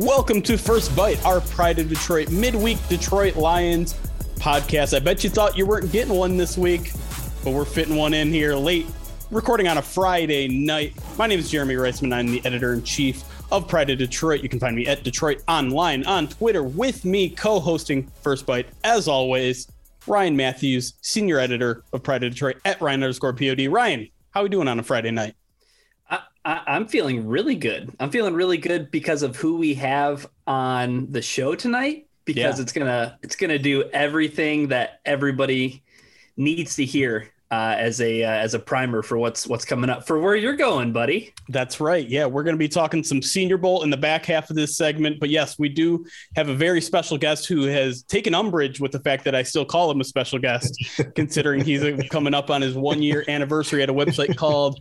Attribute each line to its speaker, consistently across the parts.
Speaker 1: Welcome to First Byte, our Pride of Detroit midweek Detroit Lions podcast. I bet you thought you weren't getting one this week, but we're fitting one in here late, recording on a Friday night. My name is Jeremy Reisman. I'm the editor in chief of Pride of Detroit. You can find me at DetroitOnLion on Twitter with me co hosting First Byte, as always. Ryan Matthews, senior editor of Pride of Detroit at Ryan underscore POD. Ryan, how are we doing on a Friday night?
Speaker 2: I, am feeling really good. I'm feeling really good because of who we have on the show tonight. Because yeah. it's gonna it's gonna do everything that everybody needs to hear uh, as a uh, as a primer for what's what's coming up for where you're going, buddy.
Speaker 1: That's right. Yeah, we're going to be talking some Senior Bowl in the back half of this segment. But yes, we do have a very special guest who has taken umbrage with the fact that I still call him a special guest, considering he's coming up on his one year anniversary at a website called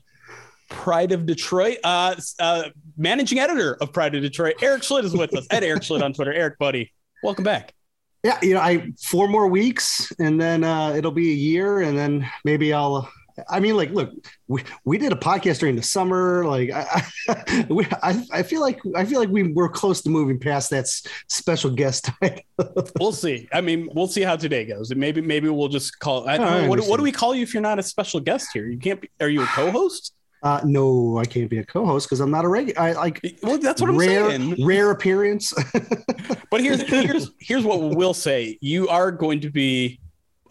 Speaker 1: Pride of Detroit, uh, uh, managing editor of Pride of Detroit, Erik Schlitt is with us at Erik Schlitt on Twitter. Erik, buddy, welcome back.
Speaker 3: Yeah, you know, I four more weeks, and then uh, it'll be a year, and then maybe I'll. I mean, like, look, we, we did a podcast during the summer. Like, I, I, I feel like I feel like we were close to moving past that special guest title.
Speaker 1: we'll see. I mean, we'll see how today goes. Maybe maybe we'll just call. I, I what, what do we call you if you're not a special guest here? You can't. Be, are you a co-host?
Speaker 3: Uh, no, I can't be a co-host because I'm not a regular. I like.
Speaker 1: Well, that's what
Speaker 3: rare,
Speaker 1: I'm saying.
Speaker 3: Rare appearance.
Speaker 1: but here's here's here's what we'll say. You are going to be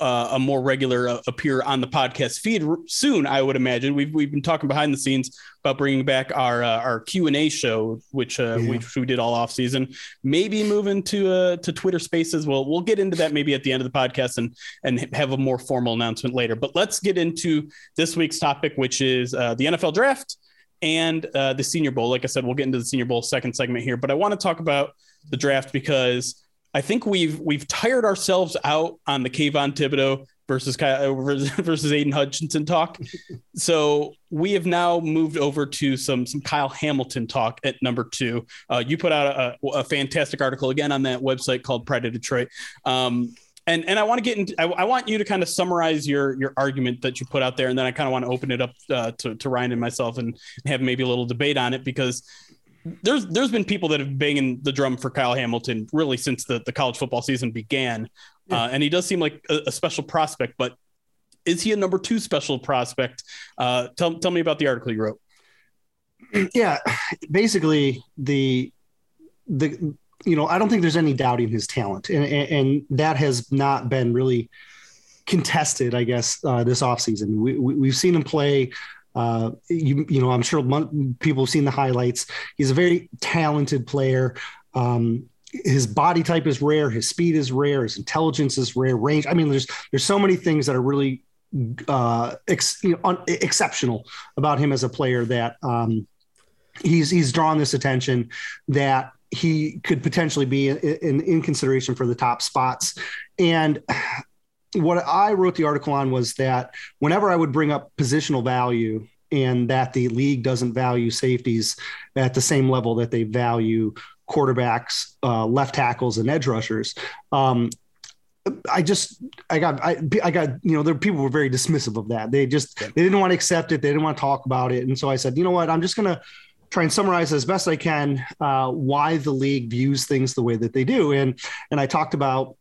Speaker 1: uh, a more regular uh, appear on the podcast feed soon. I would imagine we've we've been talking behind the scenes about bringing back our uh, our Q and A show, which uh, yeah. we, we did all off season. Maybe moving to uh, to Twitter Spaces. We'll we'll get into that maybe at the end of the podcast and and have a more formal announcement later. But let's get into this week's topic, which is uh, the NFL draft and uh, the Senior Bowl. Like I said, we'll get into the Senior Bowl second segment here, but I want to talk about the draft because I think we've we've tired ourselves out on the Kayvon Thibodeaux versus versus Aidan Hutchinson talk. so we have now moved over to some some Kyle Hamilton talk at number two. Uh, you put out a, a, fantastic article again on that website called Pride of Detroit. Um, and, and I want to get into, I, I, want you to kind of summarize your, your argument that you put out there. And then I kind of want to open it up uh, to, to Ryan and myself and have maybe a little debate on it because there's there's been people that have banging the drum for Kyle Hamilton really since the, the college football season began, yeah. uh, and he does seem like a, a, special prospect. But is he a number two special prospect? Uh, tell tell me about the article you wrote.
Speaker 3: Yeah, basically the the you know I don't think there's any doubting his talent, and and, and that has not been really contested. I guess uh, this offseason. we, we we've seen him play uh, you, you know, I'm sure people have seen the highlights. He's a very talented player. Um, his body type is rare. His speed is rare. His intelligence is rare. Range. I mean, there's there's so many things that are really uh, ex, you know, un, exceptional about him as a player that um, he's he's drawn this attention that he could potentially be in, in, in consideration for the top spots. And what I wrote the article on was that whenever I would bring up positional value and that the league doesn't value safeties at the same level that they value quarterbacks, uh, left tackles, and edge rushers, um, I just I got I, I got you know there people were very dismissive of that. They just they didn't want to accept it. They didn't want to talk about it. And so I said, you know what? I'm just gonna try and summarize as best I can uh, why the league views things the way that they do. And and I talked about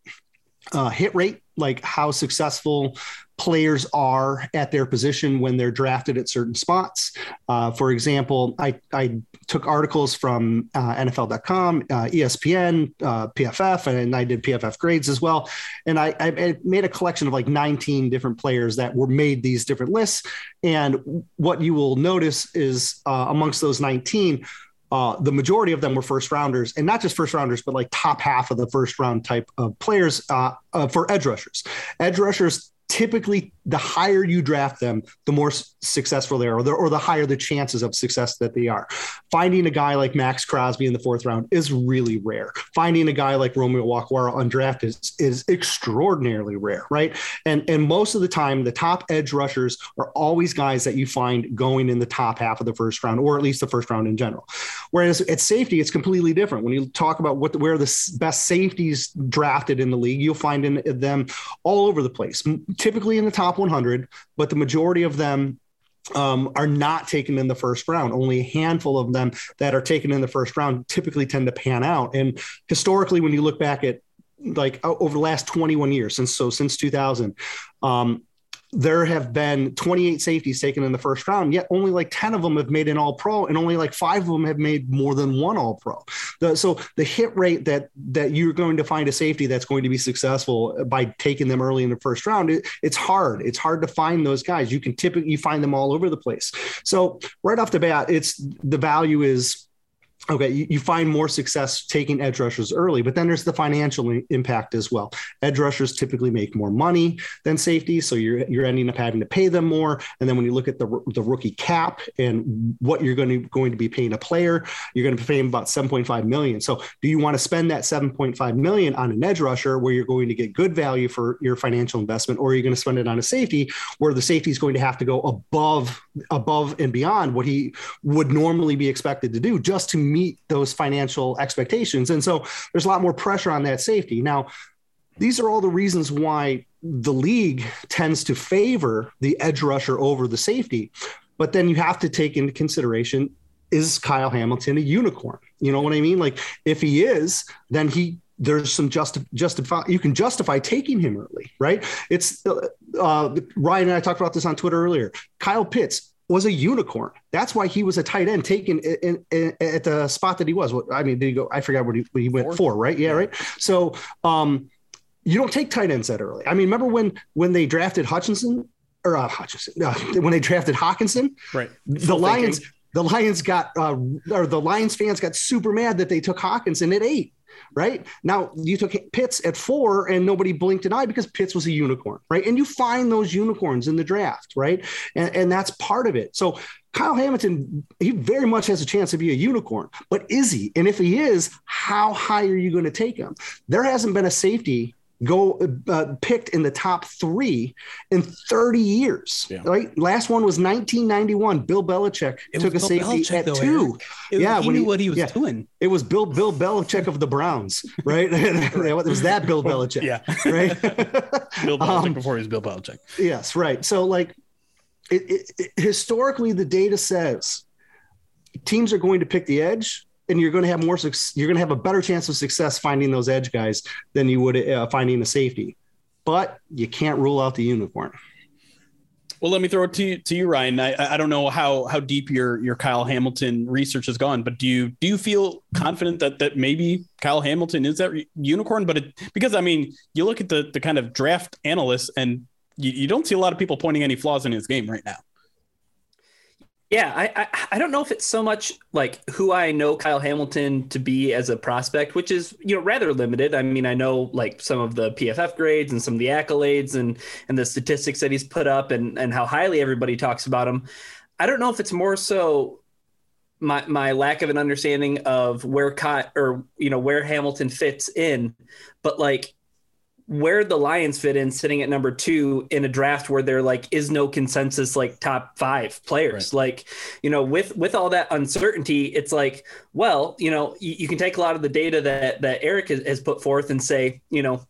Speaker 3: uh, hit rate, like how successful players are at their position when they're drafted at certain spots. Uh, for example, I, I took articles from uh, NFL.com, uh, ESPN, uh, PFF, and I did PFF grades as well. And I, I, made a collection of like 19 different players that were made these different lists. And what you will notice is uh, amongst those 19, uh, the majority of them were first rounders, and not just first rounders, but like top half of the first round type of players uh, uh, for edge rushers. Edge rushers typically the higher you draft them, the more successful they are, or the, or the, higher the chances of success that they are. Finding a guy like Maxx Crosby in the fourth round is really rare. Finding a guy like Romeo Okwara undrafted is, is extraordinarily rare, right? And and most of the time, the top edge rushers are always guys that you find going in the top half of the first round, or at least the first round in general. Whereas at safety, it's completely different. When you talk about what where the best safeties drafted in the league, you'll find in them all over the place typically in the top 100, but the majority of them um, are not taken in the first round. Only a handful of them that are taken in the first round typically tend to pan out. And historically, when you look back at like over the last 21 years since so since 2000 um, there have been 28 safeties taken in the first round, yet only like 10 of them have made an all pro, and only like five of them have made more than one all pro. The, so the hit rate that that you're going to find a safety that's going to be successful by taking them early in the first round, it, it's hard. It's hard to find those guys. You can typically find them all over the place. So right off the bat, it's the value is Okay, you, you, find more success taking edge rushers early, but then there's the financial impact as well. Edge rushers typically make more money than safety, so you're you're ending up having to pay them more. And then when you look at the the rookie cap and what you're going to going to be paying a player, you're going to be paying about 7.5 million. So do you want to spend that 7.5 million on an edge rusher where you're going to get good value for your financial investment, or are you going to spend it on a safety where the safety is going to have to go above above and beyond what he would normally be expected to do just to meet those financial expectations. And so there's a lot more pressure on that safety. Now, these are all the reasons why the league tends to favor the edge rusher over the safety. But then you have to take into consideration is Kyle Hamilton a unicorn? You know what I mean? Like if he is, then he there's some just justify you can justify taking him early, right? It's uh, uh, Ryan and I talked about this on Twitter earlier. Kyle Pitts was a unicorn. That's why he was a tight end taken in, in, in, at the spot that he was. I mean, did he go? I forgot what he, what he went for, right? Yeah, right. So, um, you don't take tight ends that early. I mean, remember when when they drafted Hutchinson or uh, Hutchinson uh, when they drafted Hockenson?
Speaker 1: Right.
Speaker 3: The Lions. Thinking. The Lions got, uh, or the Lions fans got super mad that they took Hockenson at eight right? Now you took Pitts at four and nobody blinked an eye because Pitts was a unicorn, right? And you find those unicorns in the draft, right? And, and that's part of it. So Kyle Hamilton, he very much has a chance to be a unicorn, but is he? And if he is, how high are you going to take him? There hasn't been a safety go uh, picked in the top three in 30 years. Yeah. Right. Last one was 1991. Bill Belichick it took a Bill safety Belichick, at though,
Speaker 1: two. It, yeah, he knew he, what he was yeah, doing.
Speaker 3: It was Bill Bill Belichick of the Browns, right? it was that Bill Belichick.
Speaker 1: yeah.
Speaker 3: Right.
Speaker 1: Bill Belichick um, before he was Bill Belichick.
Speaker 3: Yes. Right. So like, it, it, historically, the data says teams are going to pick the edge and you're going to have more you're going to have a better chance of success finding those edge guys than you would uh, finding a safety. But you can't rule out the unicorn.
Speaker 1: Well let me throw it to you, to you ryan. I, I don't know how how deep your your kyle hamilton research has gone but do you do you feel confident that that maybe kyle hamilton is that unicorn? But it because i mean you look at the the kind of draft analysts and you, you don't see a lot of people pointing any flaws in his game right now
Speaker 2: yeah, I, I, I don't know if it's so much like who I know Kyle Hamilton to be as a prospect, which is you know rather limited. I mean, I know like some of the PFF grades and some of the accolades and and the statistics that he's put up and and how highly everybody talks about him. I don't know if it's more so my my lack of an understanding of where Kyle or you know where Hamilton fits in, but like where the Lions fit in sitting at number two in a draft where there like is no consensus like top five players. Right. Like, you know, with with all that uncertainty, it's like, well, you know, you, you, can take a lot of the data that that Erik has, has put forth and say, you know,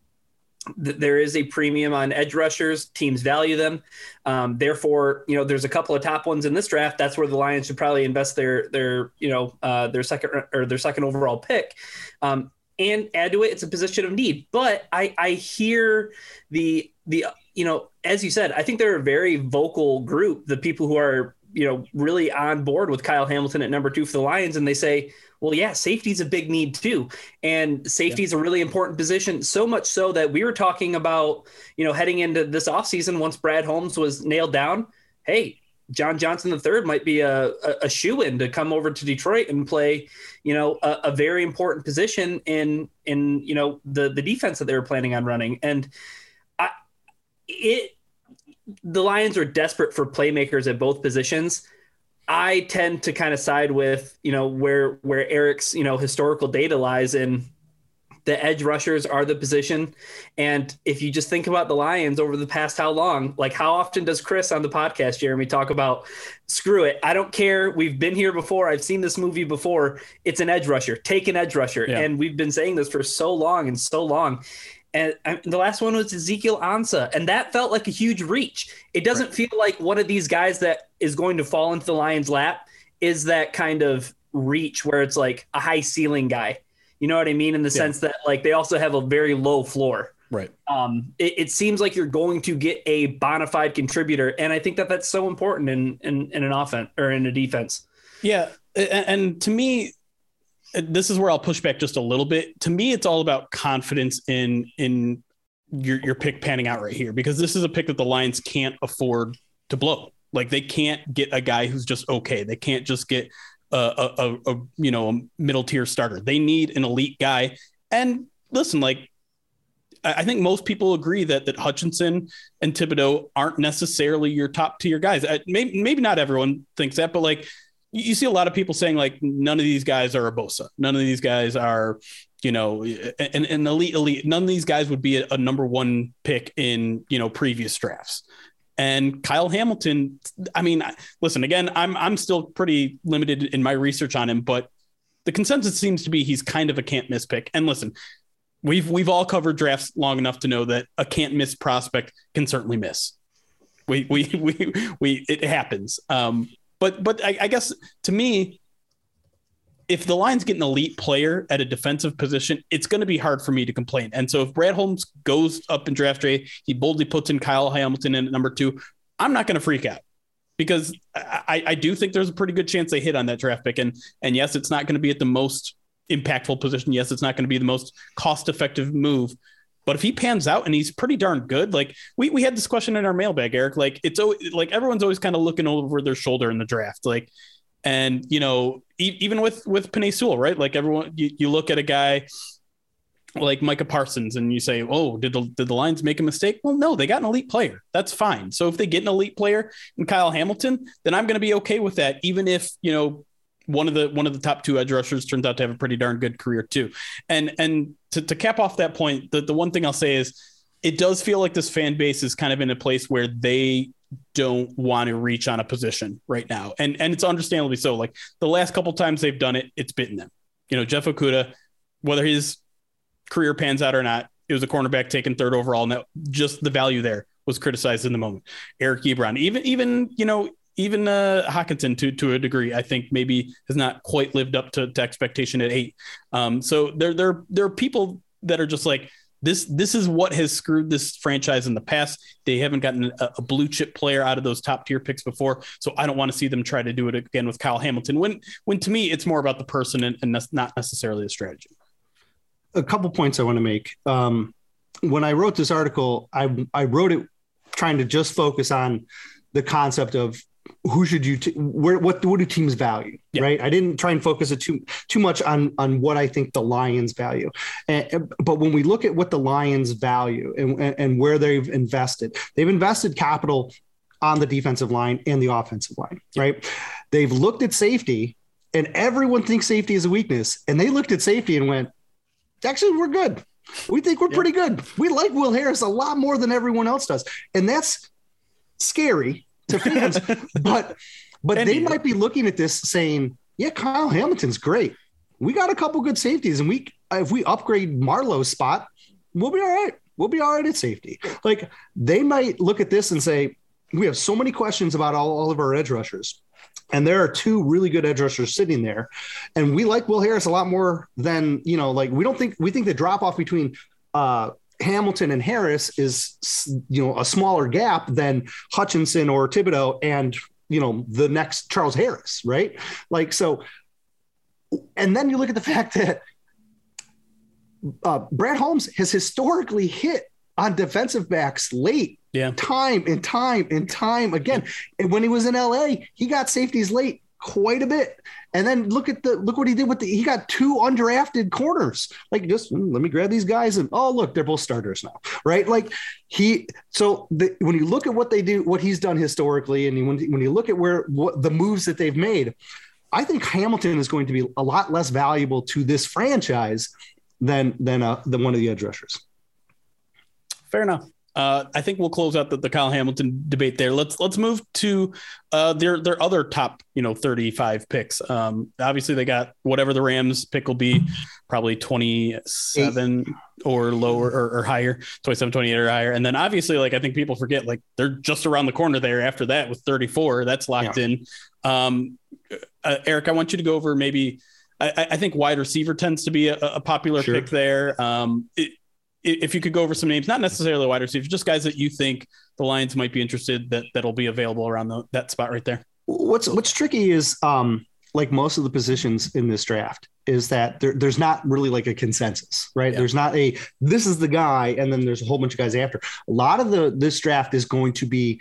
Speaker 2: there is a premium on edge rushers. Teams value them. Um, therefore, you know, there's a couple of top ones in this draft. That's where the Lions should probably invest their their you know uh, their second or their second overall pick. Um, and add to it, it's a position of need. But I I hear the the you know as you said, I think they're a very vocal group. The people who are you know really on board with Kyle Hamilton at number two for the Lions, and they say well, yeah, safety is a big need too. And safety is yeah. a really important position, so much so that we were talking about, you know, heading into this offseason once Brad Holmes was nailed down. Hey, John Johnson III might be a, a, a shoe in to come over to Detroit and play, you know, a, a, very important position in in you know the the defense that they were planning on running. And I, it the Lions are desperate for playmakers at both positions. I tend to kind of side with, you know, where where Erik's, you know, historical data lies in the edge rushers are the position. And if you just think about the Lions over the past how long, like how often does Chris on the podcast, Jeremy, talk about screw it. I don't care. We've been here before. I've seen this movie before. It's an edge rusher. Take an edge rusher. Yeah. And we've been saying this for so long and so long. And, the last one was Ezekiel Ansah, and that felt like a huge reach. It doesn't right. feel like one of these guys that is going to fall into the Lions' lap is that kind of reach where it's like a high ceiling guy. You know what I mean? In the yeah. sense that like they also have a very low floor.
Speaker 1: Right.
Speaker 2: Um, it, it, seems like you're going to get a bona fide contributor, and I think that that's so important in in, in an offense or in a defense.
Speaker 1: Yeah, and, and to me, this is where I'll push back just a little bit. To me, it's all about confidence in in your your pick panning out right here because this is a pick that the Lions can't afford to blow. Like they can't get a guy who's just okay. They can't just get a, a, a you know a middle tier starter. They need an elite guy. And listen, like I think most people agree that that Hutchinson and Thibodeaux aren't necessarily your top tier guys. Maybe maybe not everyone thinks that, but like you see a lot of people saying like none of these guys are a Bosa. None of these guys are, you know, an, an elite elite. None of these guys would be a, a, number one pick in you know previous drafts. And Kyle Hamilton, I mean, listen again. I'm I'm still pretty limited in my research on him, but the consensus seems to be he's kind of a can't miss pick. And listen, we've we've all covered drafts long enough to know that a can't miss prospect can certainly miss. We we we we it happens. Um, but but I, I guess to me, if the Lions get an elite player at a defensive position, it's going to be hard for me to complain. And so if Brad Holmes goes up in draft day, he boldly puts in Kyle Hamilton in at number two, I'm not going to freak out because I, I do think there's a pretty good chance they hit on that draft pick. And and yes, it's not going to be at the most impactful position. Yes, it's not going to be the most cost effective move. But if he pans out and he's pretty darn good, like we, we had this question in our mailbag, Erik, like it's like everyone's always kind of looking over their shoulder in the draft. Like, and you know, e- even with, with Penei Sewell, right? Like everyone, you, you look at a guy like Micah Parsons and you say, Oh, did the, did the Lions make a mistake? Well, no, they got an elite player. That's fine. So if they get an elite player in Kyle Hamilton, then I'm going to be okay with that. Even if, you know, one of the one of the top two edge rushers turns out to have a pretty darn good career too. And and to, to cap off that point, the, the one thing I'll say is it does feel like this fan base is kind of in a place where they don't want to reach on a position right now. And and it's understandably so. Like the last couple times they've done it, it's bitten them. You know, Jeff Okudah, whether his career pans out or not, it was a cornerback taken third overall, and that just the value there was criticized in the moment. Eric Ebron, even even you know even uh, Hockenson to to a degree, I think maybe has not quite lived up to, to expectation at eight. Um, so there there there are people that are just like this. This is what has screwed this franchise in the past. They haven't gotten a, a blue chip player out of those top tier picks before, so I don't want to see them try to do it again with Kyle Hamilton. When when to me it's more about the person and, and not necessarily the strategy.
Speaker 3: A couple points I want to make. Um, when I wrote this article, I I wrote it trying to just focus on the concept of who should you t- where what what do teams value yeah. right? I didn't try and focus it too too much on on what i think the lions value. And, but when we look at what the lions value and, and where they've invested they've invested capital on the defensive line and the offensive line yeah. right? They've looked at safety and everyone thinks safety is a weakness. And they looked at safety and went actually we're good. We think we're yeah. pretty good. We like will harris a lot more than everyone else does. And that's scary to fans, but but they might be looking at this saying, "Yeah, Kyle Hamilton's great. We got a couple good safeties, and we if we upgrade Marlowe's spot, we'll be all right." we'll be all right at safety. Like they might look at this and say, we have so many questions about all, all of our edge rushers. And there are two really good edge rushers sitting there. And we like Will Harris a lot more than, you know, like we don't think we think the drop off between uh, Hamilton and Harris is, you know, a smaller gap than Hutchinson or Thibodeaux and, you know, the next Charles Harris, right? Like, so, and then you look at the fact that uh, Brad Holmes has historically hit on defensive backs late,
Speaker 1: yeah,
Speaker 3: time and time and time again. And when he was in LA, he got safeties late quite a bit. And then look at the look what he did with the he got two undrafted corners. Like just mm, let me grab these guys and oh look, they're both starters now, right? Like he so the, when you look at what they do, what he's done historically, and when when you look at where what the moves that they've made, I think Hamilton is going to be a lot less valuable to this franchise than than uh, than one of the edge rushers.
Speaker 1: Fair enough. Uh, I think we'll close out the, the Kyle Hamilton debate there. Let's let's move to uh, their their other top you know 35 picks. Um, obviously they got whatever the Rams pick will be, probably 27 Eight. or lower or, or, higher, 27, 28 or higher. And then obviously like I think people forget like they're just around the corner there after that with 34. That's locked yeah. in. Um, uh, Erik, I want you to go over maybe. I, I, think wide receiver tends to be a, a popular sure. pick there. Um, it, if you could go over some names, not necessarily wide receivers, just guys that you think the Lions might be interested that that'll be available around the, that spot right there.
Speaker 3: What's what's tricky is um, like most of the positions in this draft is that there, there's not really like a consensus, right? Yeah. There's not a this is the guy, and then there's a whole bunch of guys after. A lot of the this draft is going to be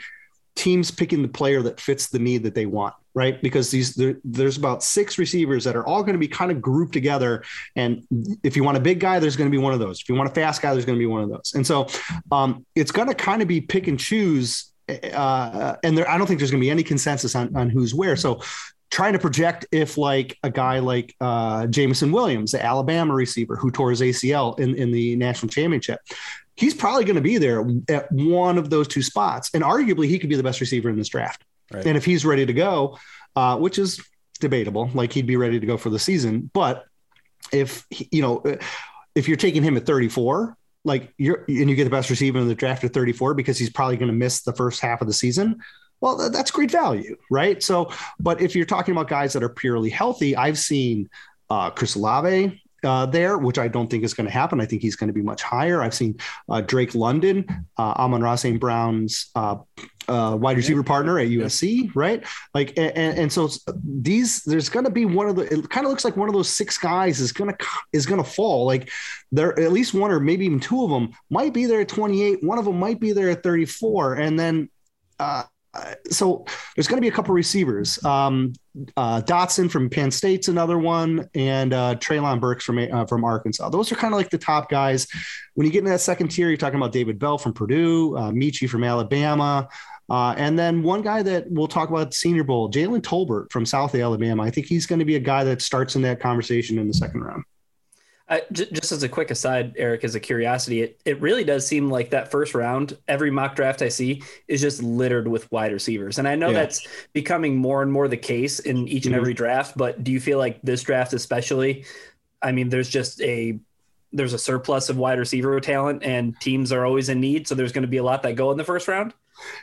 Speaker 3: teams picking the player that fits the need that they want right? Because these there, there's about six receivers that are all going to be kind of grouped together. And if you want a big guy, there's going to be one of those. If you want a fast guy, there's going to be one of those. And so um, it's going to kind of be pick and choose. Uh, and there, I don't think there's going to be any consensus on, on who's where. So trying to project if like a guy like uh, Jameson Williams, the Alabama receiver who tore his ACL in, in the national championship, he's probably going to be there at one of those two spots. And arguably he could be the best receiver in this draft. Right. And if he's ready to go, uh, which is debatable, like he'd be ready to go for the season. But if you know, if you're taking him at 34, like you're and you get the best receiver in the draft at 34 because he's probably going to miss the first half of the season. Well, that's great value, right? So, but if you're talking about guys that are purely healthy, I've seen uh, Chris Olave uh, there, which I don't think is going to happen. I think he's going to be much higher. I've seen uh, Drake London, uh, Amon-Ra St. Brown's uh, wide receiver partner at USC, right? Like, and, and so these, there's going to be one of the. It kind of looks like one of those six guys is going to is going to fall. Like, there at least one or maybe even two of them might be there at 28. One of them might be there at 34, and then. Uh, so there's going to be a couple receivers. Um, uh, Dotson from Penn State's another one, and uh, Treylon Burks from uh, from Arkansas. Those are kind of like the top guys. When you get into that second tier, you're talking about David Bell from Purdue, uh, Metchie from Alabama, uh, and then one guy that we'll talk about the Senior Bowl, Jalen Tolbert from South Alabama. I think he's going to be a guy that starts in that conversation in the second round.
Speaker 2: Uh, j- just as a quick aside, Erik, as a curiosity, it, it really does seem like that first round, every mock draft I see is just littered with wide receivers. And I know yeah. that's becoming more and more the case in each and mm-hmm. every draft, but do you feel like this draft, especially, I mean, there's just a there's a surplus of wide receiver talent and teams are always in need. So there's going to be a lot that go in the first round.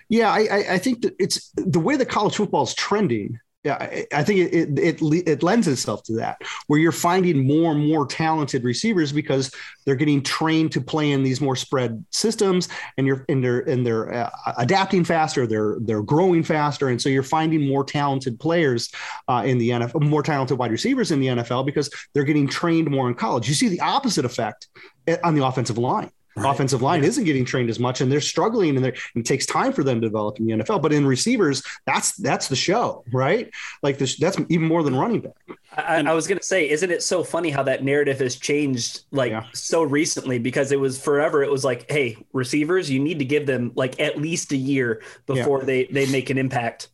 Speaker 3: Yeah, I, I think that it's the way that college football is trending yeah, I think it, it, it it lends itself to that, where you're finding more and more talented receivers because they're getting trained to play in these more spread systems, and you're and they're and they're uh, adapting faster, they're they're growing faster, and so you're finding more talented players uh, in the NFL, more talented wide receivers in the NFL because they're getting trained more in college. You see the opposite effect eh, on the offensive line. Right. Offensive line yeah. isn't getting trained as much, and they're struggling, and, and, it takes time for them to develop in the NFL. But in receivers, that's that's the show, right? Like this, that's even more than running back.
Speaker 2: I, I was going to say, isn't it so funny how that narrative has changed like yeah. so recently? Because it was forever, it was like, hey, receivers, you need to give them like at least a year before yeah. they they make an impact.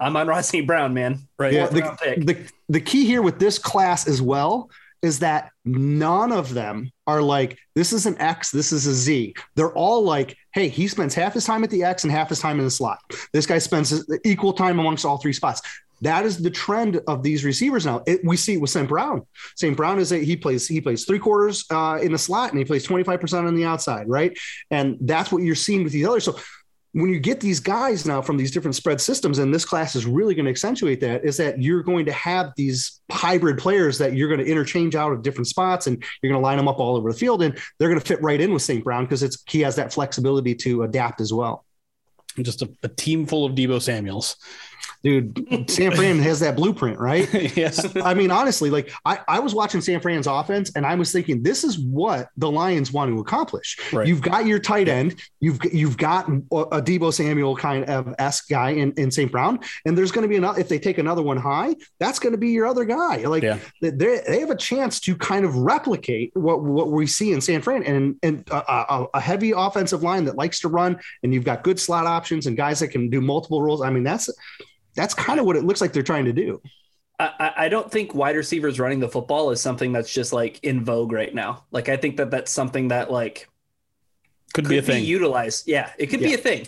Speaker 2: Amon-Ra St. Brown, man.
Speaker 3: Right. Yeah. The, the, the key here with this class as well is that none of them are like, this is an X, this is a Z. They're all like, hey, he spends half his time at the X and half his time in the slot. This guy spends equal time amongst all three spots. that is the trend of these receivers now. It, we see it with St. Brown. St. Brown is a he plays he plays three quarters uh, in the slot and he plays 25% on the outside, right? And that's what you're seeing with these others. So when you get these guys now from these different spread systems, and this class is really going to accentuate that, is that you're going to have these hybrid players that you're going to interchange out of different spots and you're going to line them up all over the field. And they're going to fit right in with St. Brown because it's he has that flexibility to adapt as well.
Speaker 1: Just a, a team full of Deebo Samuels
Speaker 3: dude, San Fran has that blueprint, right?
Speaker 1: yes.
Speaker 3: I mean, honestly, like I, I was watching San Fran's offense and I was thinking, this is what the Lions want to accomplish. Right. You've got your tight end, you've you've got a Deebo Samuel kind of esque guy in, in St. Brown, and there's going to be another if they take another one high, that's going to be your other guy. Like yeah. they they have a chance to kind of replicate what what we see in San Fran and and a, a heavy offensive line that likes to run, and you've got good slot options and guys that can do multiple roles. I mean, that's that's kind of what it looks like they're trying to do.
Speaker 2: I, I don't think wide receivers running the football is something that's just like in vogue right now. Like I think that that's something that like
Speaker 1: could, could be a thing
Speaker 2: utilized. Yeah, it could yeah. be a thing.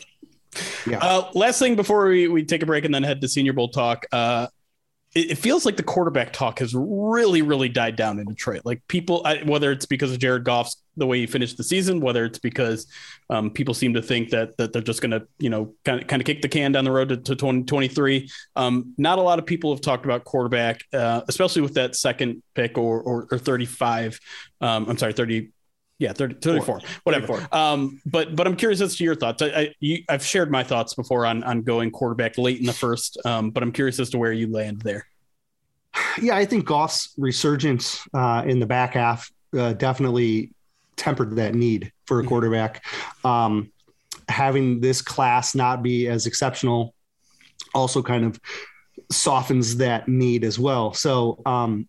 Speaker 1: Yeah. Uh, last thing before we, we take a break and then head to Senior Bowl talk. Uh, it, feels like the quarterback talk has really, really died down in Detroit. Like people, whether it's because of Jared Goff's the way he finished the season, whether it's because um, people seem to think that that they're just going to, you know, kind of kind of kick the can down the road to, to 2023. Um, not a lot of people have talked about quarterback, uh, especially with that second pick or or, or 35. Um, I'm sorry, 30 yeah 30, 34 whatever. 34. Um, but but i'm curious as to your thoughts. I, I have shared my thoughts before on on going quarterback late in the first um, but i'm curious as to where you land there.
Speaker 3: Yeah i think goff's resurgence uh, in the back half uh, definitely tempered that need for a mm-hmm. quarterback. Um, having this class not be as exceptional also kind of softens that need as well. So um,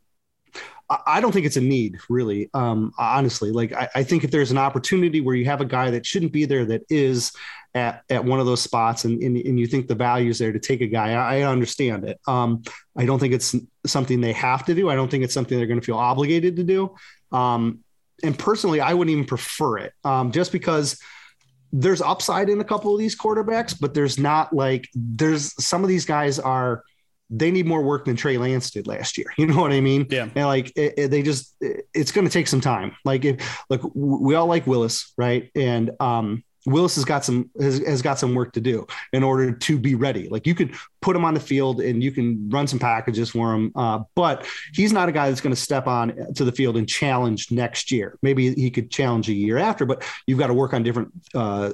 Speaker 3: I don't think it's a need, really. Um, honestly, like I, I, think if there's an opportunity where you have a guy that shouldn't be there that is at, at one of those spots, and, and, and you think the value is there to take a guy, I, I understand it. Um, I don't think it's something they have to do. I don't think it's something they're going to feel obligated to do. Um, and personally, I wouldn't even prefer it, um, just because there's upside in a couple of these quarterbacks, but there's not like there's some of these guys are they need more work than Trey Lance did last year. You know what I mean?
Speaker 1: Yeah.
Speaker 3: And like it, it, they just, it, it's going to take some time. Like if, like we all like Willis, right? And um, Willis has got some has, has got some work to do in order to be ready. Like you could put him on the field and you can run some packages for him, uh, but he's not a guy that's going to step on to the field and challenge next year. Maybe he could challenge a year after, but you've got to work on different. Uh,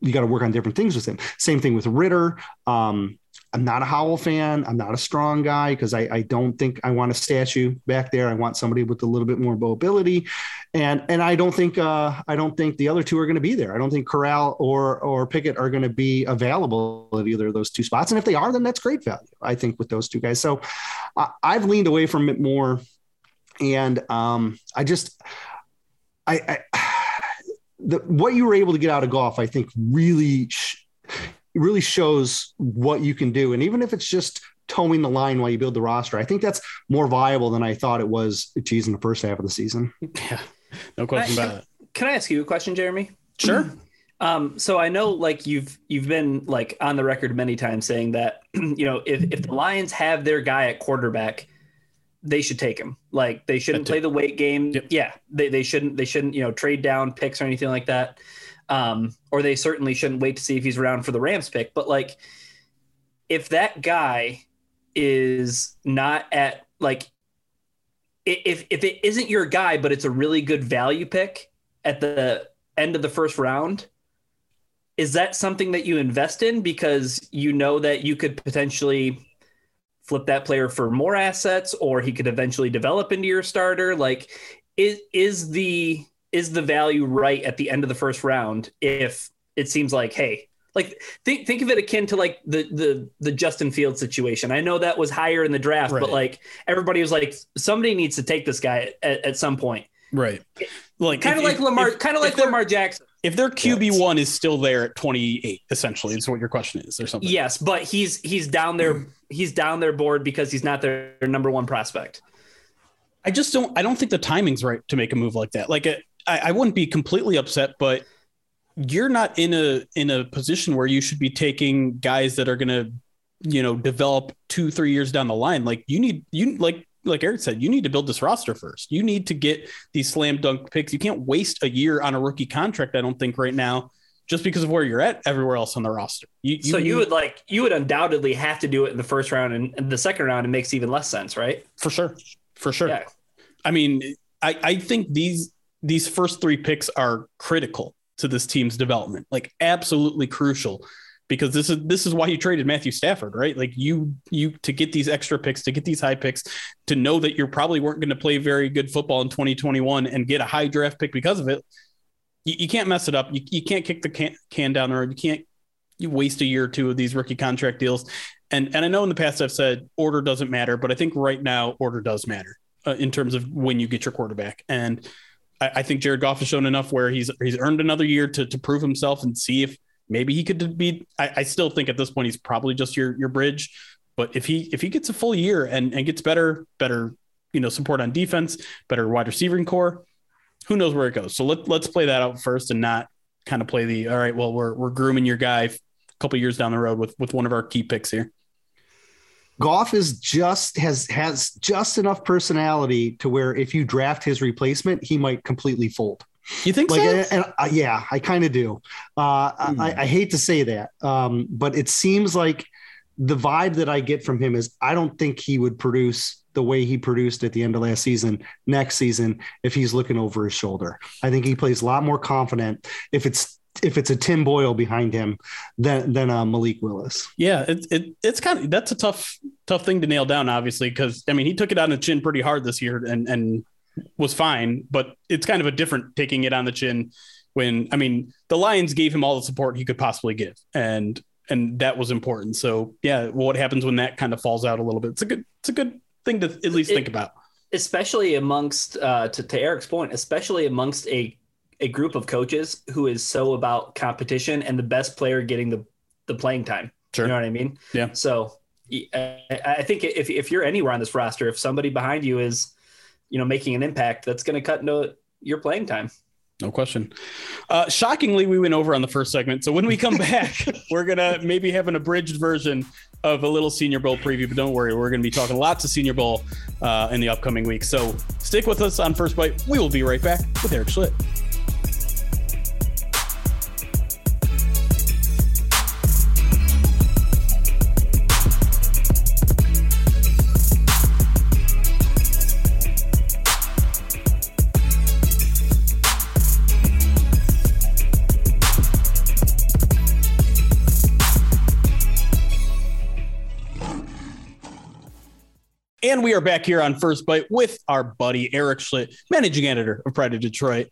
Speaker 3: you got to work on different things with him. Same thing with Ridder. Um, I'm not a Howell fan. I'm not a strong guy because I, I, don't think I want a statue back there. I want somebody with a little bit more mobility, and and I don't think uh, I don't think the other two are going to be there. I don't think Corral or or Pickett are going to be available at either of those two spots. And if they are, then that's great value. I think with those two guys. So uh, I've leaned away from it more, and um, I just I. I the, what you were able to get out of Goff, I think, really sh- really shows what you can do. And even if it's just towing the line while you build the roster, I think that's more viable than I thought it was, geez, in the first half of the season.
Speaker 1: Yeah, no question
Speaker 2: I,
Speaker 1: about it.
Speaker 2: Can I ask you a question, Jeremy?
Speaker 1: Sure.
Speaker 2: Um, so I know like you've you've been like on the record many times saying that you know if if the Lions have their guy at quarterback, they should take him. Like they shouldn't play the wait game. Yep. Yeah, they, they shouldn't they shouldn't you know trade down picks or anything like that. Um, or they certainly shouldn't wait to see if he's around for the Rams pick. But like, if that guy is not at like, if if it isn't your guy, but it's a really good value pick at the end of the first round, is that something that you invest in because you know that you could potentially flip that player for more assets, or he could eventually develop into your starter? Like, is is the is the value right at the end of the first round if it seems like hey like think think of it akin to like the the the Justin Field situation. I know that was higher in the draft, right. but like everybody was like somebody needs to take this guy at, at some point.
Speaker 1: Right.
Speaker 2: Like kind of like Lamar kind of like Lamar Jackson.
Speaker 1: If their QB one is still there at 28, essentially, is what your question is, or something.
Speaker 2: Yes, but he's he's down there he's down their board because he's not their, their number one prospect.
Speaker 1: I just don't I don't think the timing's right to make a move like that. Like uh, I, I wouldn't be completely upset, but you're not in a in a position where you should be taking guys that are going to you know, develop two, three years down the line. Like you need, you like, like Erik said, you need to build this roster first. You need to get these slam dunk picks. You can't waste a year on a rookie contract. I don't think right now, just because of where you're at everywhere else on the roster.
Speaker 2: You, you so you would like you would undoubtedly have to do it in the first round and, and the second round. It makes even less sense, right?
Speaker 1: For sure, for sure. Yeah. I mean, I I think these these first three picks are critical to this team's development, like absolutely crucial because this is this is why you traded Matthew Stafford, right? Like you you to get these extra picks, to get these high picks, to know that you probably weren't going to play very good football in 2021 and get a high draft pick because of it. You, you can't mess it up. You, you can't kick the can, can down the road. You can't you waste a year or two of these rookie contract deals. And and I know in the past I've said order doesn't matter, but I think right now order does matter uh, in terms of when you get your quarterback. And I, I think Jared Goff has shown enough where he's he's earned another year to to prove himself and see if maybe he could be. I, I still think at this point he's probably just your your bridge. But if he if he gets a full year and and gets better better you know support on defense, better wide receiving corps, who knows where it goes. So let let's play that out first and not kind of play the all right. Well, we're we're grooming your guy a couple years down the road with with one of our key picks here.
Speaker 3: Goff is just has has just enough personality to where if you draft his replacement, he might completely fold.
Speaker 1: You think like, so?
Speaker 3: And, and uh, yeah, I kind of do. Uh, mm. I, I, hate to say that, um, but it seems like the vibe that I get from him is I don't think he would produce the way he produced at the end of last season next season if he's looking over his shoulder. I think he plays a lot more confident if it's if it's a Tim Boyle behind him than than uh, Malik Willis.
Speaker 1: Yeah, it, it it's kind of that's a tough tough thing to nail down, obviously, because I mean he took it on the chin pretty hard this year and and was fine, but it's kind of a different taking it on the chin when I mean the Lions gave him all the support he could possibly give, and and that was important. So yeah, what happens when that kind of falls out a little bit? It's a good it's a good thing to at least it, think about,
Speaker 2: especially amongst uh, to to Erik's point, especially amongst a a group of coaches who is so about competition and the best player getting the the playing time. Sure. You know what I mean?
Speaker 1: Yeah.
Speaker 2: So I think if if you're anywhere on this roster, if somebody behind you is, you know, making an impact, that's going to cut into your playing time.
Speaker 1: No question. Uh, shockingly, we went over on the first segment. So when we come back, we're gonna maybe have an abridged version of a little Senior Bowl preview. But don't worry, we're gonna be talking lots of Senior Bowl uh, in the upcoming week. So stick with us on First Byte. We will be right back with Erik Schlitt. And we are back here on First Byte with our buddy Erik Schlitt, managing editor of Pride of Detroit.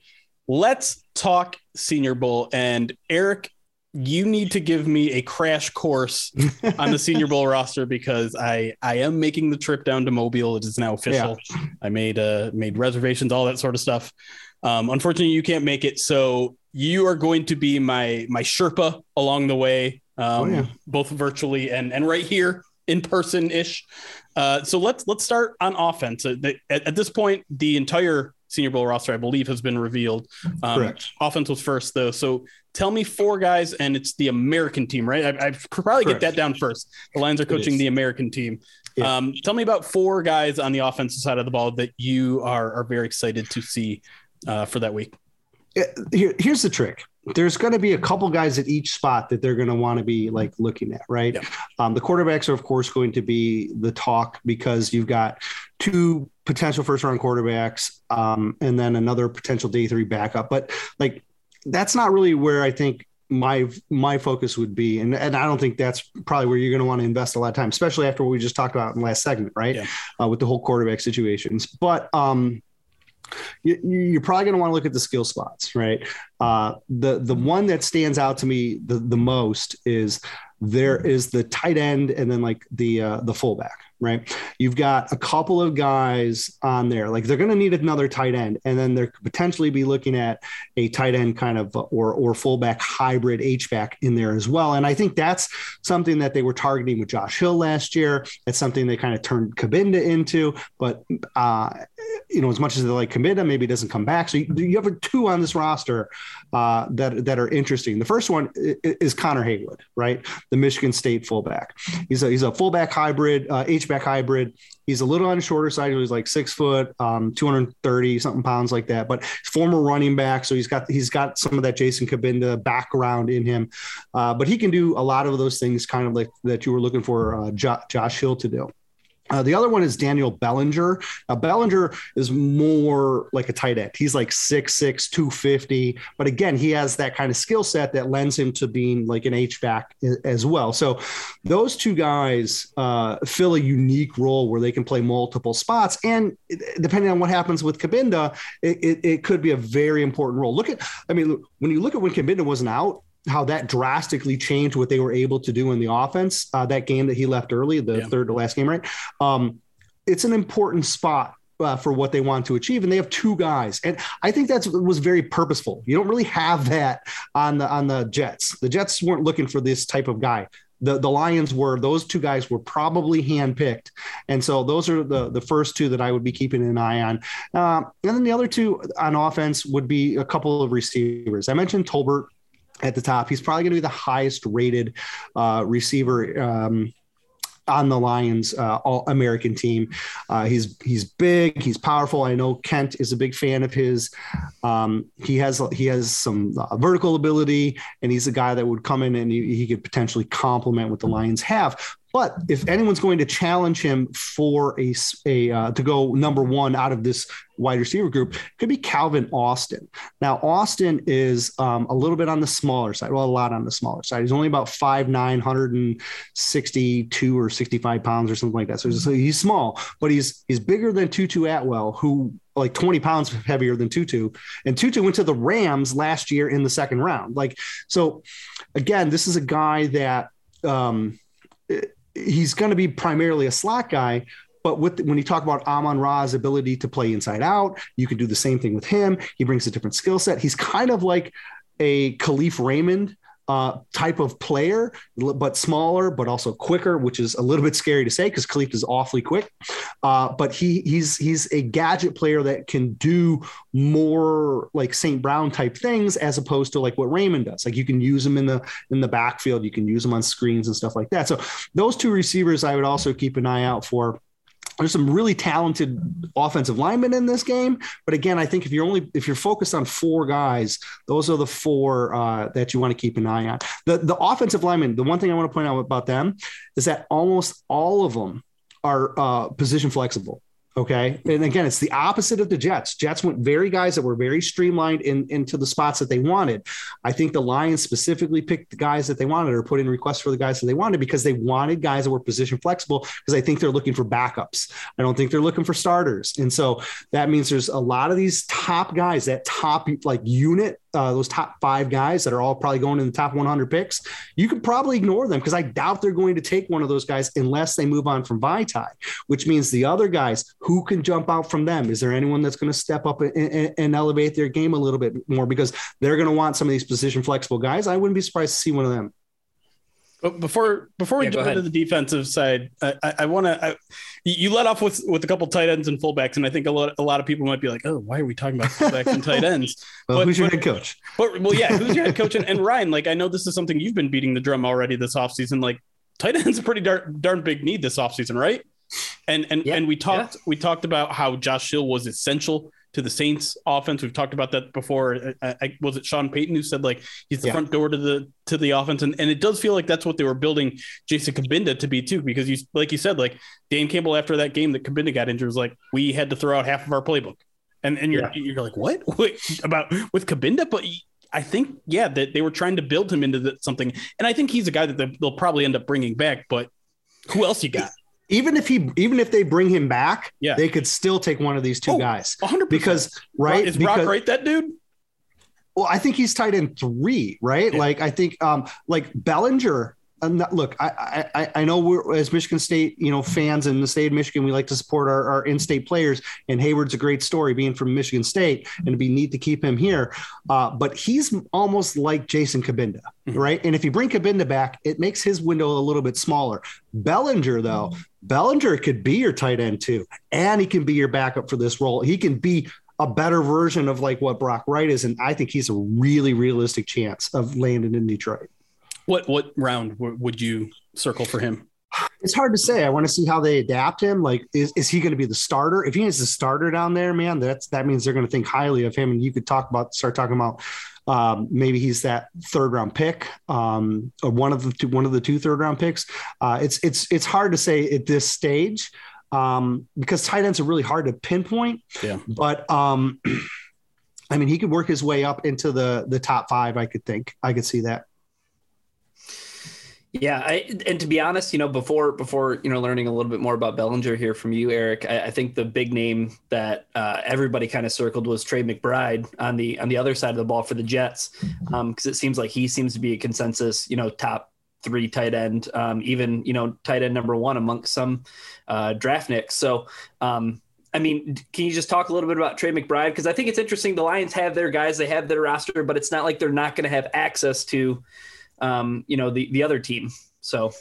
Speaker 1: Let's talk Senior Bowl. And Erik, you need to give me a crash course on the Senior Bowl roster because I I am making the trip down to Mobile. It is now official. Yeah. I made uh made reservations, all that sort of stuff. Um, unfortunately, you can't make it, so you are going to be my my Sherpa along the way, um, oh, yeah. both virtually and and right here in person ish. Uh, so let's let's start on offense. Uh, at, at, this point, the entire Senior Bowl roster, I believe, has been revealed. Um, Correct. Offense was first, though. So tell me four guys, and it's the American team, right? I, I could probably Correct. get that down first. The Lions are coaching the American team. Yeah. Um, tell me about four guys on the offensive side of the ball that you are are very excited to see uh, for that week.
Speaker 3: Here, here's the trick there's going to be a couple guys at each spot that they're going to want to be like looking at, right? Yeah. Um, the quarterbacks are, of course, going to be the talk because you've got two potential first round quarterbacks um, and then another potential day three backup. But like, that's not really where I think my my focus would be and, and i don't think that's probably where you're going to want to invest a lot of time especially after what we just talked about in the last segment right yeah. uh, with the whole quarterback situations but um you, are probably going to want to look at the skill spots, right? Uh, the the one that stands out to me the, the most is there is the tight end and then like the uh, the fullback, right? You've got a couple of guys on there. Like they're going to need another tight end, and then they're potentially be looking at a tight end kind of or or fullback hybrid H back in there as well. And I think that's something that they were targeting with Josh Hill last year. It's something they kind of turned Cabinda into, but uh, you know, as much as they like Cabinda, maybe doesn't come back. So you, you have two on this roster uh, that that are interesting. The first one is Connor Heyward, right? The Michigan State fullback. He's a he's a fullback hybrid, uh, H back hybrid. He's a little on the shorter side. He's like six foot, um, 230 something pounds like that. But former running back, so he's got he's got some of that Jason Cabinda background in him. Uh, but he can do a lot of those things, kind of like that you were looking for uh, Josh Hill to do. Uh, the other one is Daniel Bellinger. Bellinger is more like a tight end. He's like 6'6, 250. But again, he has that kind of skill set that lends him to being like an H-back as well. So those two guys uh, fill a unique role where they can play multiple spots. And depending on what happens with Cabinda, it, it, it could be a very important role. Look at, I mean, when you look at when Cabinda wasn't out, how that drastically changed what they were able to do in the offense. Uh, that game that he left early, the yeah. third to last game, right? Um, it's an important spot uh, for what they want to achieve, and they have two guys, and I think that was very purposeful. You don't really have that on the on the Jets. The Jets weren't looking for this type of guy. The, the Lions were those two guys were probably handpicked, and so those are the the first two that I would be keeping an eye on. Uh, and then the other two on offense would be a couple of receivers. I mentioned Tolbert at the top. He's probably going to be the highest rated uh, receiver. Um, on the Lions uh, all American team. Uh, he's he's big, he's powerful. I know Kent is a big fan of his. Um, he has he has some uh, vertical ability, and he's a guy that would come in and he, he could potentially complement what the Lions have. But if anyone's going to challenge him for a, a uh, to go number one out of this wide receiver group, could be Calvin Austin. Now Austin is um, a little bit on the smaller side, well, a lot on the smaller side. He's only about 5'9", 162 or 65 pounds or something like that. So, so he's small, but he's he's bigger than Tutu Atwell, who like 20 pounds heavier than Tutu. And Tutu went to the Rams last year in the second round. Like, so again, this is a guy that um, he's going to be primarily a slot guy. But with, when you talk about Amon Ra's ability to play inside out, you can do the same thing with him. He brings a different skill set. He's kind of like a Kalif Raymond uh, type of player, but smaller, but also quicker, which is a little bit scary to say because Kalif is awfully quick. Uh, but he he's he's a gadget player that can do more like St. Brown type things as opposed to like what Raymond does. Like you can use him in the in the backfield, you can use him on screens and stuff like that. So those two receivers, I would also keep an eye out for there's some really talented offensive linemen in this game, but again, I think if you're only if you're focused on four guys, those are the four uh, that you want to keep an eye on. The the offensive linemen. The one thing I want to point out about them is that almost all of them are uh, position flexible. Okay. And again, it's the opposite of the Jets. Jets went very guys that were very streamlined in, into the spots that they wanted. I think the Lions specifically picked the guys that they wanted or put in requests for the guys that they wanted because they wanted guys that were position flexible because I think they're looking for backups. I don't think they're looking for starters. And so that means there's a lot of these top guys, that top like unit uh, those top five guys that are all probably going in the top 100 picks, you could probably ignore them because I doubt they're going to take one of those guys unless they move on from Vaitai, which means the other guys who can jump out from them. Is there anyone that's going to step up and, and, and, elevate their game a little bit more because they're going to want some of these position flexible guys? I wouldn't be surprised to see one of them.
Speaker 1: But before before we yeah, jump into the defensive side, I, I, I want to. You let off with with a couple tight ends and fullbacks, and I think a lot a lot of people might be like, "Oh, why are we talking about fullbacks and tight ends?"
Speaker 3: well, but, who's your but, head coach?
Speaker 1: But well, yeah, who's your head coach? And, and Ryan, like I know this is something you've been beating the drum already this offseason. Like tight ends a pretty darn, darn big need this offseason, right? And and yeah, and we talked yeah. we talked about how Josh Hill was essential to the Saints offense. We've talked about that before. I, I, was it Sean Payton who said like he's the yeah. front door to the to the offense, and, and it does feel like that's what they were building Jason Cabinda to be too, because you like you said like Dan Campbell after that game that Cabinda got injured was like we had to throw out half of our playbook, and and you're yeah. you're like what about with Cabinda, but. I think, yeah, that they were trying to build him into the, something, and I think he's a guy that they'll probably end up bringing back. But who else you got?
Speaker 3: Even if he even if they bring him back, yeah. they could still take one of these two oh, guys. 100 because right
Speaker 1: is
Speaker 3: because,
Speaker 1: Brock right that dude?
Speaker 3: Well, I think he's tight end three, right? Yeah. Like I think um like Bellinger not, look, I, I I know we're as Michigan State, you know, fans in the state of Michigan, we like to support our, our in-state players. And Heyward's a great story, being from Michigan State, and it'd be neat to keep him here. Uh, but he's almost like Jason Cabinda, mm-hmm. right? And if you bring Cabinda back, it makes his window a little bit smaller. Bellinger, though, mm-hmm. Bellinger could be your tight end too, and he can be your backup for this role. He can be a better version of like what Brock Wright is, and I think he's a really realistic chance of landing in Detroit.
Speaker 1: What what round w- would you circle for him?
Speaker 3: It's hard to say. I want to see how they adapt him. Like, is, is he going to be the starter? If he is the starter down there, man, that's that means they're going to think highly of him. And you could talk about start talking about um, maybe he's that third round pick, um, or one of the two, one of the two third round picks. Uh, it's it's it's hard to say at this stage um, because tight ends are really hard to pinpoint.
Speaker 1: Yeah,
Speaker 3: but um, I mean, he could work his way up into the the top five. I could think I could see that.
Speaker 2: Yeah, I, and to be honest, you know, before before you know learning a little bit more about Bellinger here from you, Erik, I, I think the big name that uh, everybody kind of circled was Trey McBride on the on the other side of the ball for the Jets, because um, it seems like he seems to be a consensus, you know, top three tight end, um, even you know tight end number one amongst some uh, draftniks. So. Um, I mean, can you just talk a little bit about Trey McBride? Because I think it's interesting. The Lions have their guys, they have their roster, but it's not like they're not going to have access to um, you know, the the other team. So.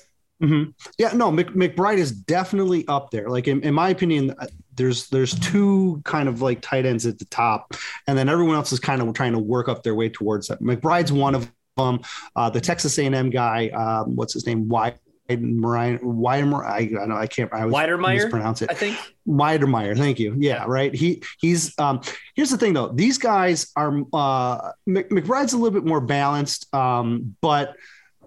Speaker 3: Mm-hmm. Yeah, no, Mc, McBride is definitely up there. Like in, in my opinion, uh, there's there's two kind of like tight ends at the top, and then everyone else is kind of trying to work up their way towards that. McBride's one of them. Uh, the Texas A&M guy, um, what's his name? Why? Mariah Wydermyer. I, I know I can't. I
Speaker 2: always
Speaker 3: mispronounce it.
Speaker 2: I think
Speaker 3: Wydermyer. Thank you. Yeah, right. He he's. Um, here's the thing though. These guys are. Uh, McBride's a little bit more balanced, um, but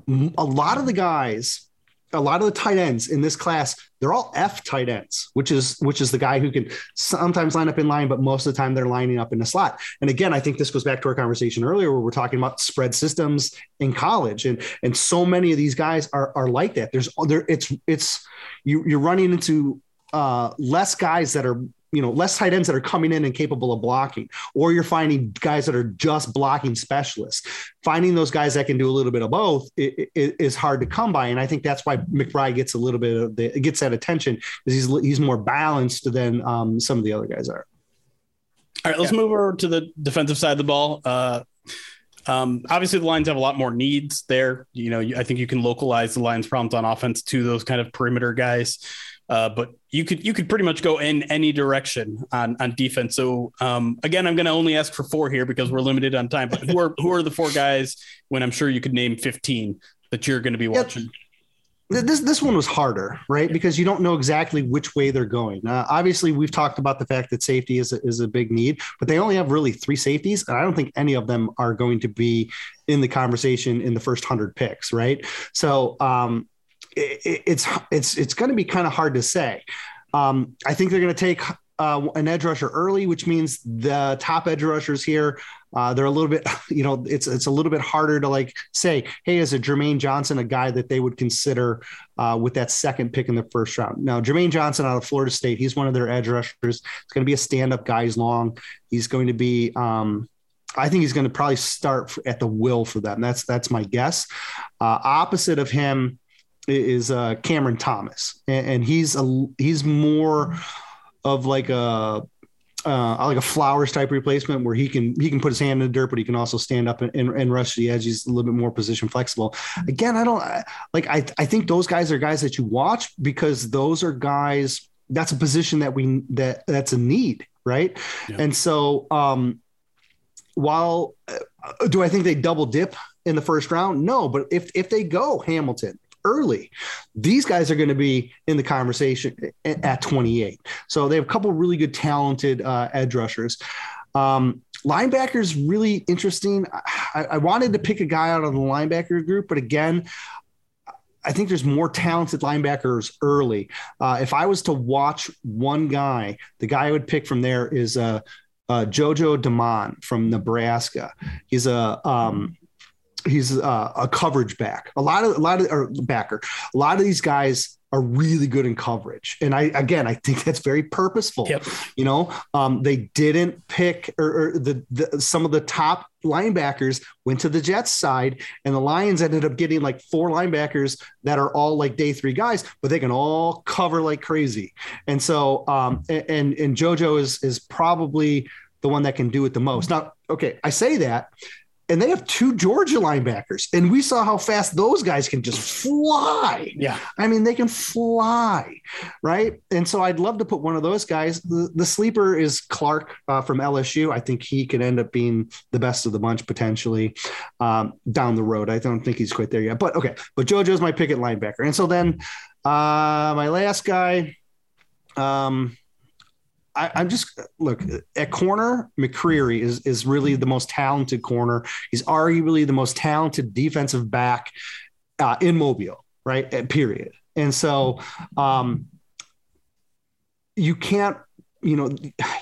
Speaker 3: a lot of the guys a lot of the tight ends in this class, they're all F tight ends, which is which is the guy who can sometimes line up in line, but most of the time they're lining up in the slot. And again, I think this goes back to our conversation earlier where we're talking about spread systems in college, and and so many of these guys are are like that. There's there it's it's you you're running into uh, less guys that are you know less tight ends that are coming in and capable of blocking or you're finding guys that are just blocking specialists. Finding those guys that can do a little bit of both is hard to come by and i think that's why mcbride gets a little bit of the gets that attention because he's he's more balanced than um, some of the other guys are.
Speaker 1: All right let's yeah. move over to the defensive side of the ball. Uh, um, obviously, the Lions have a lot more needs there. You know, I think you can localize the Lions' problems on offense to those kind of perimeter guys. Uh, but you could you could pretty much go in any direction on on defense. So um, again, I'm going to only ask for four here because we're limited on time. But who are who are the four guys? When I'm sure you could name 15 that you're going to be watching.
Speaker 3: This this one was harder, right? Because you don't know exactly which way they're going. Uh, obviously, we've talked about the fact that safety is a, is a big need, but they only have really three safeties, and I don't think any of them are going to be in the conversation in the first hundred picks, right? So um, it, it's it's it's going to be kind of hard to say. Um, I think they're going to take uh, an edge rusher early, which means the top edge rushers here uh, they're a little bit, you know, it's it's a little bit harder to like say, hey, is a Jermaine Johnson a guy that they would consider uh, with that second pick in the first round? Now, Jermaine Johnson out of Florida State, he's one of their edge rushers. He's going to be a stand-up guy. He's long. He's going to be. Um, I think he's going to probably start at the will for them. That's that's my guess. Uh, opposite of him is uh, Cameron Thomas, and, and, he's a he's more of like a uh, like a flowers type replacement where he can he can put his hand in the dirt, but he can also stand up and, and, and rush the edge. He's a little bit more position flexible. Again, I don't like I I think those guys are guys that you watch because those are guys that's a position that we that that's a need, right? Yeah. And so um while uh, do I think they double dip in the first round? No, but if if they go Hamilton, early. These guys are going to be in the conversation at 28. So they have a couple really good, talented uh, edge rushers. Um, linebackers really interesting. I, I, wanted to pick a guy out of the linebacker group, but again, I think there's more talented linebackers early. Uh, if I was to watch one guy, the guy I would pick from there is uh, uh, JoJo Domann from Nebraska. He's a um, he's uh, a coverage back. A lot of a lot of or backer. A lot of these guys are really good in coverage. And I, again, I think that's very purposeful.
Speaker 1: Yep.
Speaker 3: You know, um, they didn't pick or, or the, the, some of the top linebackers went to the Jets side, and the Lions ended up getting like four linebackers that are all like day three guys, but they can all cover like crazy. And so, um, and and JoJo is is probably the one that can do it the most. Now, okay, I say that and they have two Georgia linebackers, and we saw how fast those guys can just fly.
Speaker 1: Yeah,
Speaker 3: I mean they can fly, right? And so I'd love to put one of those guys. The, the sleeper is Clark uh, from LSU. I think he could end up being the best of the bunch potentially um, down the road. I don't think he's quite there yet, but okay. But JoJo's my pick at linebacker, and so then uh, my last guy. Um, I, am just look at corner. McCreary is is really the most talented corner. He's arguably the most talented defensive back uh, in Mobile, right? Period. And so, um, you can't you know,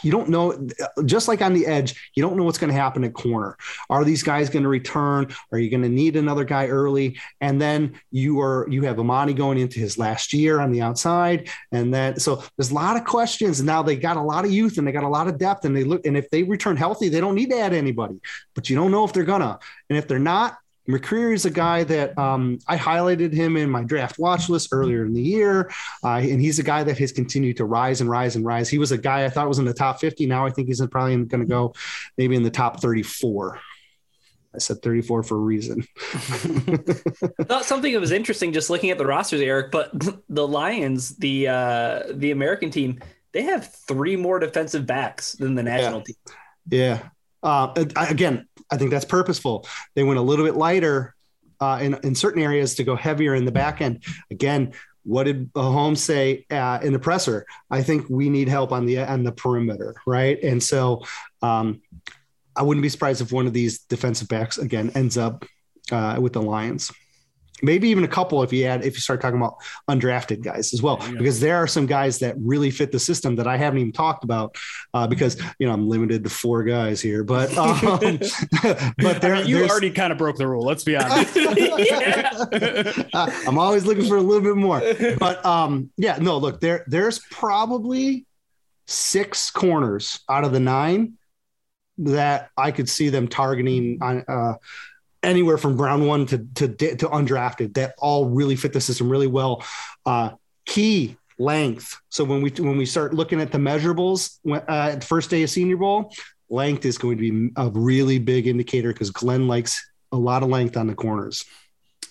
Speaker 3: you don't know, just like on the edge, you don't know what's going to happen at corner. Are these guys going to return? Are you going to need another guy early? And then you are, you have Amani going into his last year on the outside. And then, so there's a lot of questions. Now they got a lot of youth and they got a lot of depth and they look, and if they return healthy, they don't need to add anybody, but you don't know if they're gonna. And if they're not, McCreary is a guy that um, I highlighted him in my draft watch list earlier in the year, uh, and he's a guy that has continued to rise and rise and rise. He was a guy I thought was in the top 50. Now I think he's probably going to go maybe in the top 34. I said 34 for a reason.
Speaker 2: I thought something that was interesting just looking at the rosters, Erik. But the Lions, the uh, the American team, they have three more defensive backs than the national
Speaker 3: yeah.
Speaker 2: team.
Speaker 3: Yeah. Uh, again, I think that's purposeful. They went a little bit lighter uh, in in certain areas to go heavier in the back end. Again, what did Holmes say uh, in the presser? I think we need help on the on the perimeter, right? And so um, I wouldn't be surprised if one of these defensive backs again ends up uh, with the Lions maybe even a couple if you add if you start talking about undrafted guys as well yeah. because there are some guys that really fit the system that i haven't even talked about uh, because you know i'm limited to four guys here but um,
Speaker 1: but there I mean, you already kind of broke the rule let's be honest
Speaker 3: uh, i'm always looking for a little bit more but um yeah no look there there's probably six corners out of the nine that i could see them targeting on uh anywhere from round one to to to undrafted that all really fit the system really well. Uh, key length. So when we when we start looking at the measurables uh, at the first day of Senior Bowl, length is going to be a really big indicator because Glenn likes a lot of length on the corners.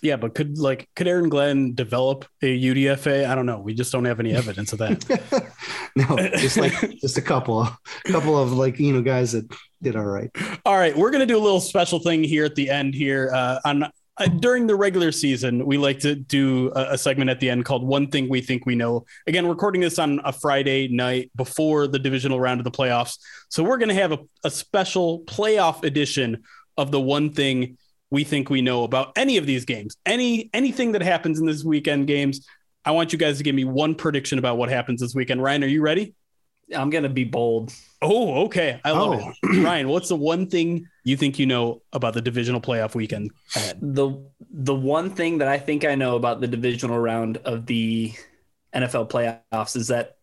Speaker 1: Yeah, but could like could Aaron Glenn develop a UDFA? I don't know. We just don't have any evidence of that.
Speaker 3: no, just like just a couple, a couple of like you know guys that did all right.
Speaker 1: All right, we're gonna do a little special thing here at the end here uh, on uh, during the regular season, we like to do a, a, segment at the end called One Thing We Think We Know. Again, recording this on a Friday night before the divisional round of the playoffs. So we're going to have a, a, special playoff edition of the One Thing we think we know about any of these games. Any anything that happens in this weekend games, I want you guys to give me one prediction about what happens this weekend. Ryan, are you ready?
Speaker 2: I'm gonna be bold.
Speaker 1: Oh, okay. I love oh. it. Ryan, what's the one thing you think you know about the divisional playoff weekend ahead?
Speaker 2: The the one thing that I think I know about the divisional round of the NFL playoffs is that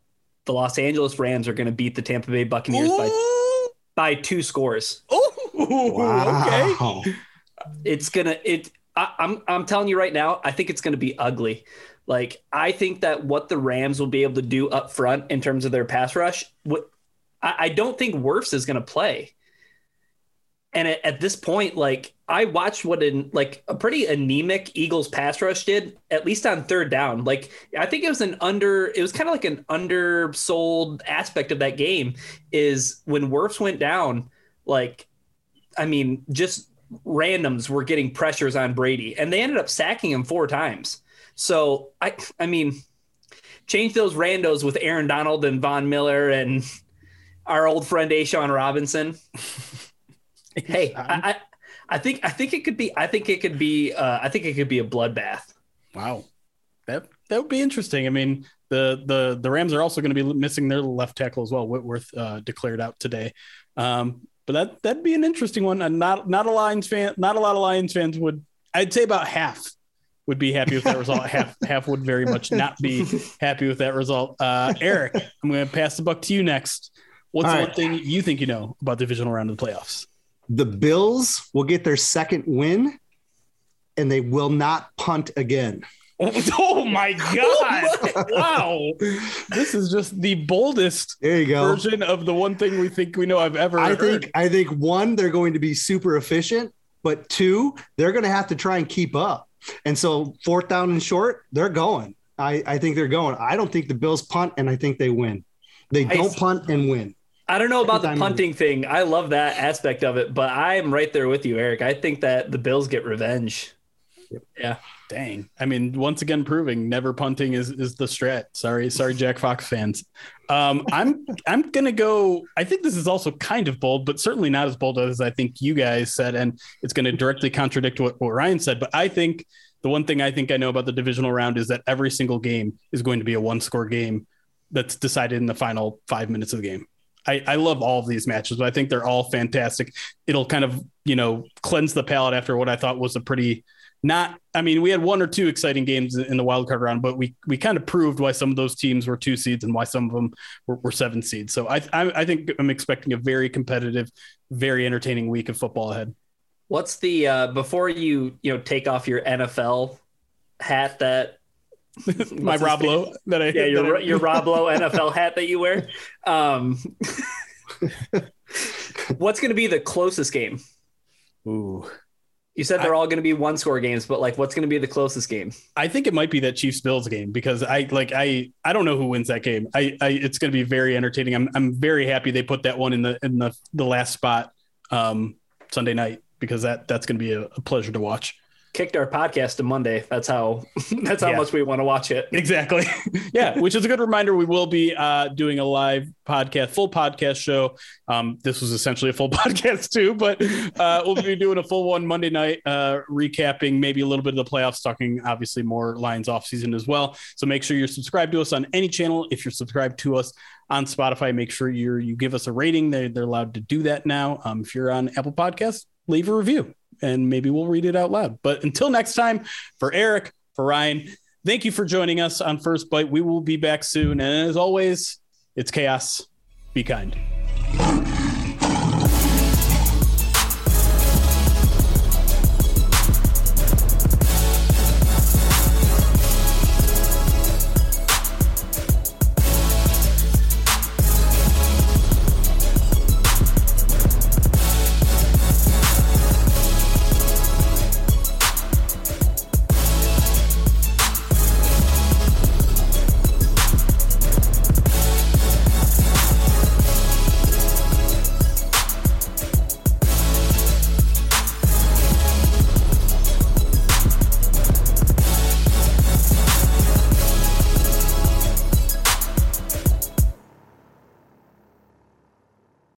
Speaker 2: the Los Angeles Rams are going to beat the Tampa Bay Buccaneers Ooh. by by two scores.
Speaker 1: Oh, wow. okay
Speaker 2: it's gonna it. I, I'm I'm telling you right now, I think it's gonna be ugly. Like I think that what the Rams will be able to do up front in terms of their pass rush, what I, I don't think Wirfs is gonna play. And at, at, this point, like I watched what in like a pretty anemic Eagles pass rush did, at least on third down. Like I think it was an under, it was kind of like an undersold aspect of that game is when Wirfs went down, like I mean, just randoms were getting pressures on Brady, and they ended up sacking him four times. So I, I mean, change those randos with Aaron Donald and Von Miller and our old friend A'Shawn Robinson. hey, I, I, I, think I think it could be. I think it could be. Uh, I think it could be a bloodbath.
Speaker 1: Wow, that that would be interesting. I mean, the the the Rams are also going to be missing their left tackle as well. Whitworth uh, declared out today. Um, but that that'd be an interesting one. And not not a Lions fan, not a lot of Lions fans would. I'd say about half would be happy with that result. half half would very much not be happy with that result. Uh, Erik, I'm going to pass the buck to you next. What's
Speaker 3: All
Speaker 1: the
Speaker 3: right.
Speaker 1: one thing you think you know about the divisional round of the playoffs?
Speaker 3: The Bills will get their second win, and they will not punt again.
Speaker 1: Oh my god! wow, this is just the boldest
Speaker 3: There you go.
Speaker 1: version of the one thing we think we know I've ever
Speaker 3: I
Speaker 1: heard.
Speaker 3: think I think one, they're going to be super efficient, but two, they're going to have to try and keep up. And so fourth down and short, they're going. I, I think they're going. I don't think the Bills punt, and I think they win. They
Speaker 2: I-
Speaker 3: don't punt and win.
Speaker 2: I don't know about the punting thing. I love that aspect of it, but I'm right there with you, Erik. I think that the Bills get revenge. Yeah.
Speaker 1: Dang. I mean, once again, proving never punting is, is the strat. Sorry, sorry, Jack Fox fans. Um, I'm I'm gonna go. I think this is also kind of bold, but certainly not as bold as I think you guys said, and it's going to directly contradict what, what Ryan said. But I think the one thing I think I know about the divisional round is that every single game is going to be a one score game that's decided in the final five minutes of the game. I, I love all of these matches, but I think they're all fantastic. It'll kind of, you know, cleanse the palate after what I thought was a pretty not I mean, we had one or two exciting games in the wild card round, but we we kind of proved why some of those teams were two seeds and why some of them were, were seven seeds. So I, I I think I'm expecting a very competitive, very entertaining week of football ahead.
Speaker 2: What's the uh before you, you know, take off your NFL hat that
Speaker 1: My
Speaker 2: his
Speaker 1: Rob? Lowe that I
Speaker 2: yeah, your
Speaker 1: I-
Speaker 2: your Rob Lowe NFL hat that you wear. Um What's going to be the closest game?
Speaker 1: Ooh.
Speaker 2: You said they're all going to be one score games, but like what's going to be the closest game?
Speaker 1: I think it might be that Chiefs Bills game because I like I I don't know who wins that game. I, I it's going to be very entertaining. I'm I'm very happy they put that one in the in the the last spot um Sunday night because that that's going to be a, a pleasure to watch.
Speaker 2: Kicked our podcast to Monday. That's how that's how
Speaker 1: Yeah.
Speaker 2: much we want to watch it.
Speaker 1: Exactly. yeah, which is a good reminder. We will be uh, doing a live podcast, full podcast show. Um, this was essentially a full podcast too, but uh, we'll be doing a full one Monday night, uh, recapping maybe a little bit of the playoffs, talking obviously more Lions off season as well. So make sure you're subscribed to us on any channel. If you're subscribed to us on Spotify, make sure you you give us a rating. They, they're allowed to do that now. Um, if you're on Apple Podcasts, leave a review and maybe we'll read it out loud. But until next time, for Erik, for Ryan, thank you for joining us on First Byte. We will be back soon. And as always, it's chaos. Be kind.